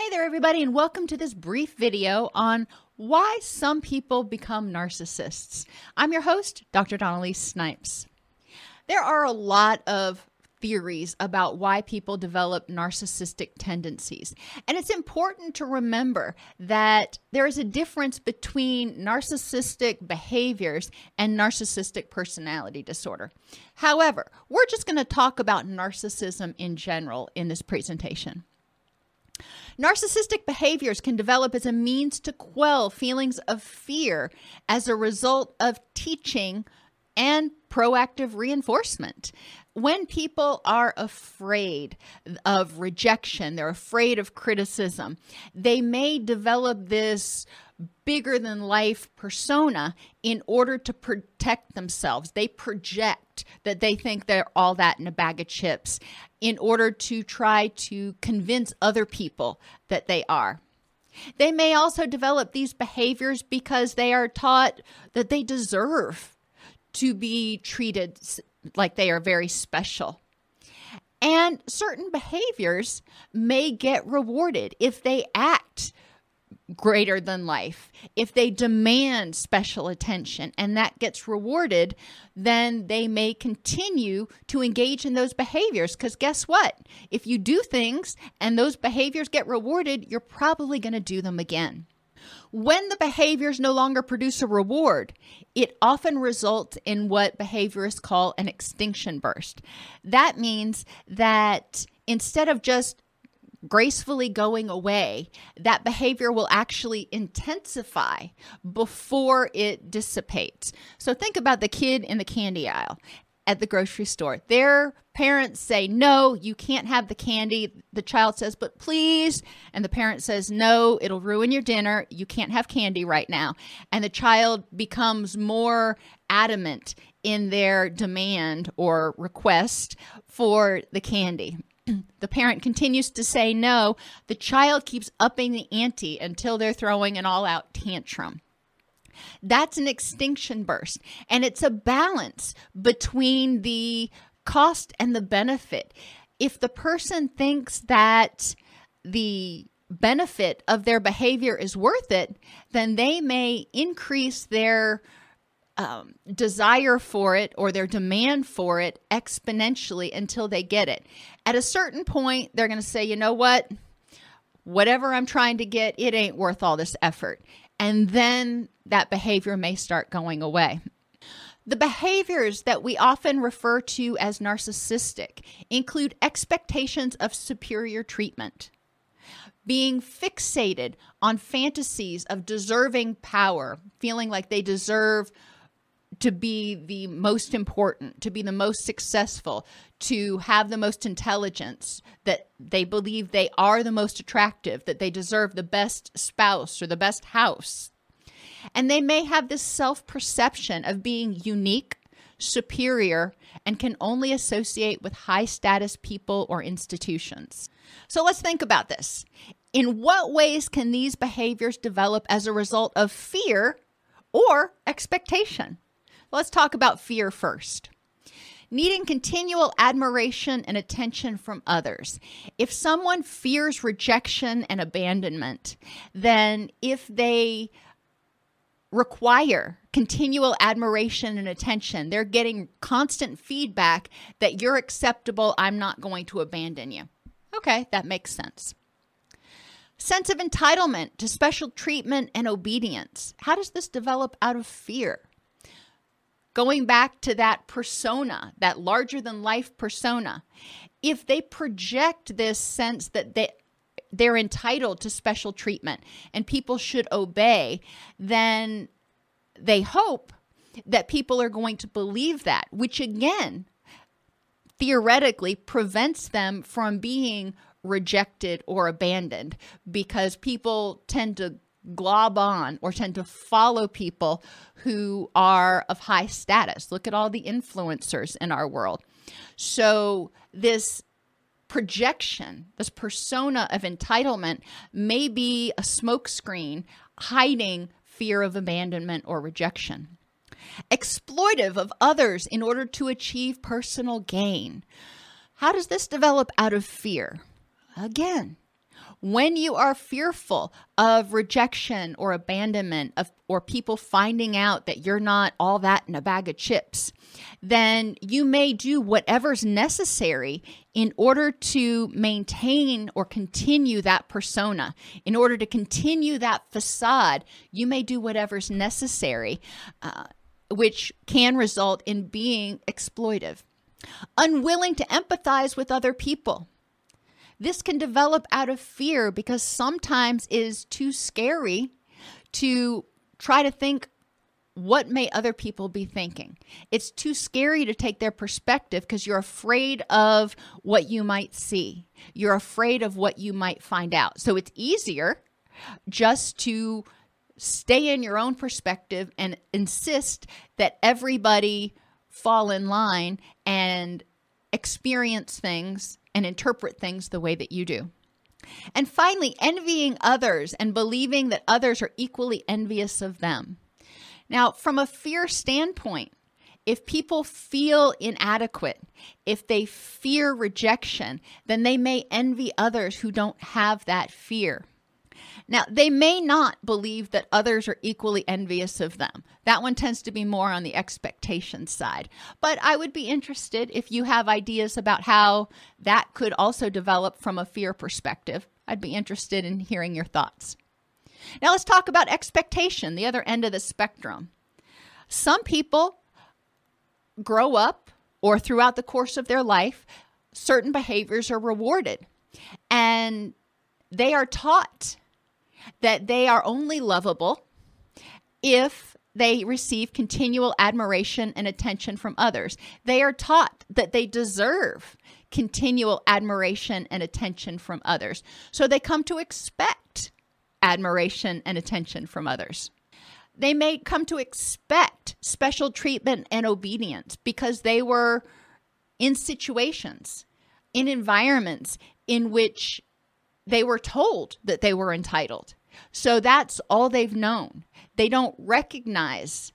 Hey there, everybody, and welcome to this brief video on why some people become narcissists. I'm your host, Dr. Dawn-Elise Snipes. There are a lot of theories about why people develop narcissistic tendencies. And it's important to remember that there is a difference between narcissistic behaviors and narcissistic personality disorder. However, we're just going to talk about narcissism in general in this presentation. Narcissistic behaviors can develop as a means to quell feelings of fear as a result of teaching and proactive reinforcement. When people are afraid of rejection, they're afraid of criticism, they may develop this bigger than life persona in order to protect themselves. They project that they think they're all that in a bag of chips in order to try to convince other people that they are. They may also develop these behaviors because they are taught that they deserve to be treated like they are very special. And certain behaviors may get rewarded if they act greater than life, if they demand special attention and that gets rewarded, then they may continue to engage in those behaviors. Because guess what? If you do things and those behaviors get rewarded, you're probably going to do them again. When the behaviors no longer produce a reward, it often results in what behaviorists call an extinction burst. That means that instead of just gracefully going away, that behavior will actually intensify before it dissipates. So think about the kid in the candy aisle at the grocery store. Their parents say, No, you can't have the candy. The child says, But please. And the parent says, No, it'll ruin your dinner. You can't have candy right now. And the child becomes more adamant in their demand or request for the candy the parent continues to say no, the child keeps upping the ante until they're throwing an all out tantrum. That's an extinction burst. And it's a balance between the cost and the benefit. If the person thinks that the benefit of their behavior is worth it, then they may increase their um, desire for it or their demand for it exponentially until they get it. At a certain point, they're going to say, you know what? Whatever I'm trying to get, it ain't worth all this effort. And then that behavior may start going away. The behaviors that we often refer to as narcissistic include expectations of superior treatment, being fixated on fantasies of deserving power, feeling like they deserve to be the most important, to be the most successful, to have the most intelligence, that they believe they are the most attractive, that they deserve the best spouse or the best house. And they may have this self perception of being unique, superior, and can only associate with high status people or institutions. So let's think about this. In what ways can these behaviors develop as a result of fear or expectation? Let's talk about fear first. Needing continual admiration and attention from others. If someone fears rejection and abandonment, then if they require continual admiration and attention, they're getting constant feedback that you're acceptable, I'm not going to abandon you. Okay, that makes sense. Sense of entitlement to special treatment and obedience. How does this develop out of fear? Going back to that persona, that larger than life persona, if they project this sense that they they're entitled to special treatment and people should obey, then they hope that people are going to believe that, which again, theoretically prevents them from being rejected or abandoned because people tend to glob on or tend to follow people who are of high status. Look at all the influencers in our world. So, this projection, this persona of entitlement, may be a smokescreen hiding fear of abandonment or rejection. Exploitive of others in order to achieve personal gain. How does this develop out of fear? Again, when you are fearful of rejection or abandonment of or people finding out that you're not all that in a bag of chips then you may do whatever's necessary in order to maintain or continue that persona. In order to continue that facade you may do whatever's necessary uh, which can result in being exploitive. Unwilling to empathize with other people this can develop out of fear because sometimes it is too scary to try to think what may other people be thinking. It's too scary to take their perspective because you're afraid of what you might see. You're afraid of what you might find out. So it's easier just to stay in your own perspective and insist that everybody fall in line and experience things and interpret things the way that you do. And finally, envying others and believing that others are equally envious of them. Now, from a fear standpoint, if people feel inadequate, if they fear rejection, then they may envy others who don't have that fear. Now, they may not believe that others are equally envious of them. That one tends to be more on the expectation side. But I would be interested if you have ideas about how that could also develop from a fear perspective. I'd be interested in hearing your thoughts. Now, let's talk about expectation, the other end of the spectrum. Some people grow up or throughout the course of their life, certain behaviors are rewarded and they are taught that they are only lovable if they receive continual admiration and attention from others. They are taught that they deserve continual admiration and attention from others. So they come to expect admiration and attention from others. They may come to expect special treatment and obedience because they were in situations, in environments in which they were told that they were entitled. So that's all they've known. They don't recognize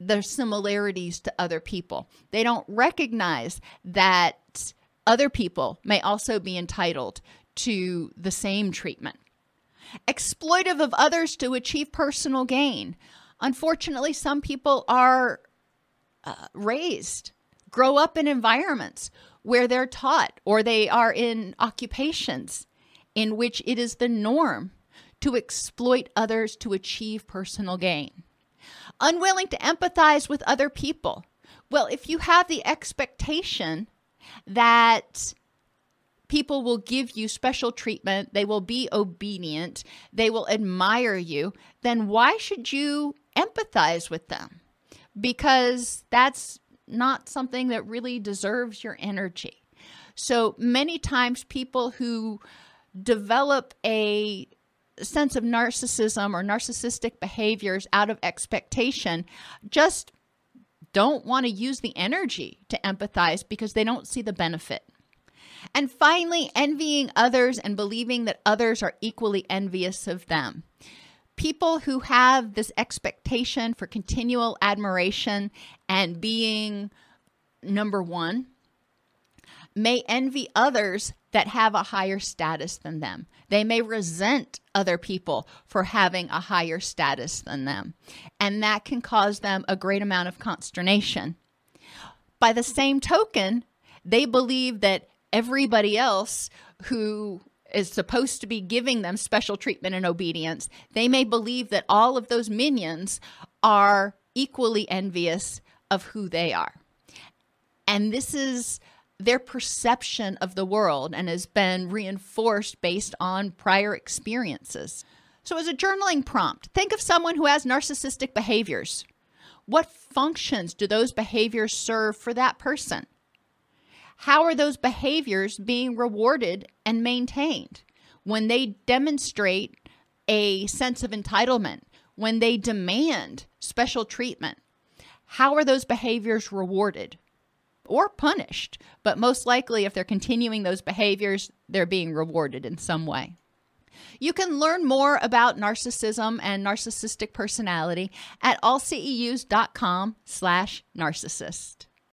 the similarities to other people. They don't recognize that other people may also be entitled to the same treatment. Exploitive of others to achieve personal gain. Unfortunately, some people are uh, raised, grow up in environments where they're taught or they are in occupations in which it is the norm to exploit others to achieve personal gain. Unwilling to empathize with other people. Well, if you have the expectation that people will give you special treatment, they will be obedient, they will admire you, then why should you empathize with them? Because that's not something that really deserves your energy. So many times, people who develop a sense of narcissism or narcissistic behaviors out of expectation just don't want to use the energy to empathize because they don't see the benefit. And finally, envying others and believing that others are equally envious of them. People who have this expectation for continual admiration and being number one may envy others that have a higher status than them. They may resent other people for having a higher status than them, and that can cause them a great amount of consternation. By the same token, they believe that everybody else who is supposed to be giving them special treatment and obedience, they may believe that all of those minions are equally envious of who they are. And this is their perception of the world and has been reinforced based on prior experiences. So, as a journaling prompt, think of someone who has narcissistic behaviors. What functions do those behaviors serve for that person? How are those behaviors being rewarded and maintained? When they demonstrate a sense of entitlement, when they demand special treatment, how are those behaviors rewarded or punished? But most likely, if they're continuing those behaviors, they're being rewarded in some way. You can learn more about narcissism and narcissistic personality at allceus.com slash narcissist.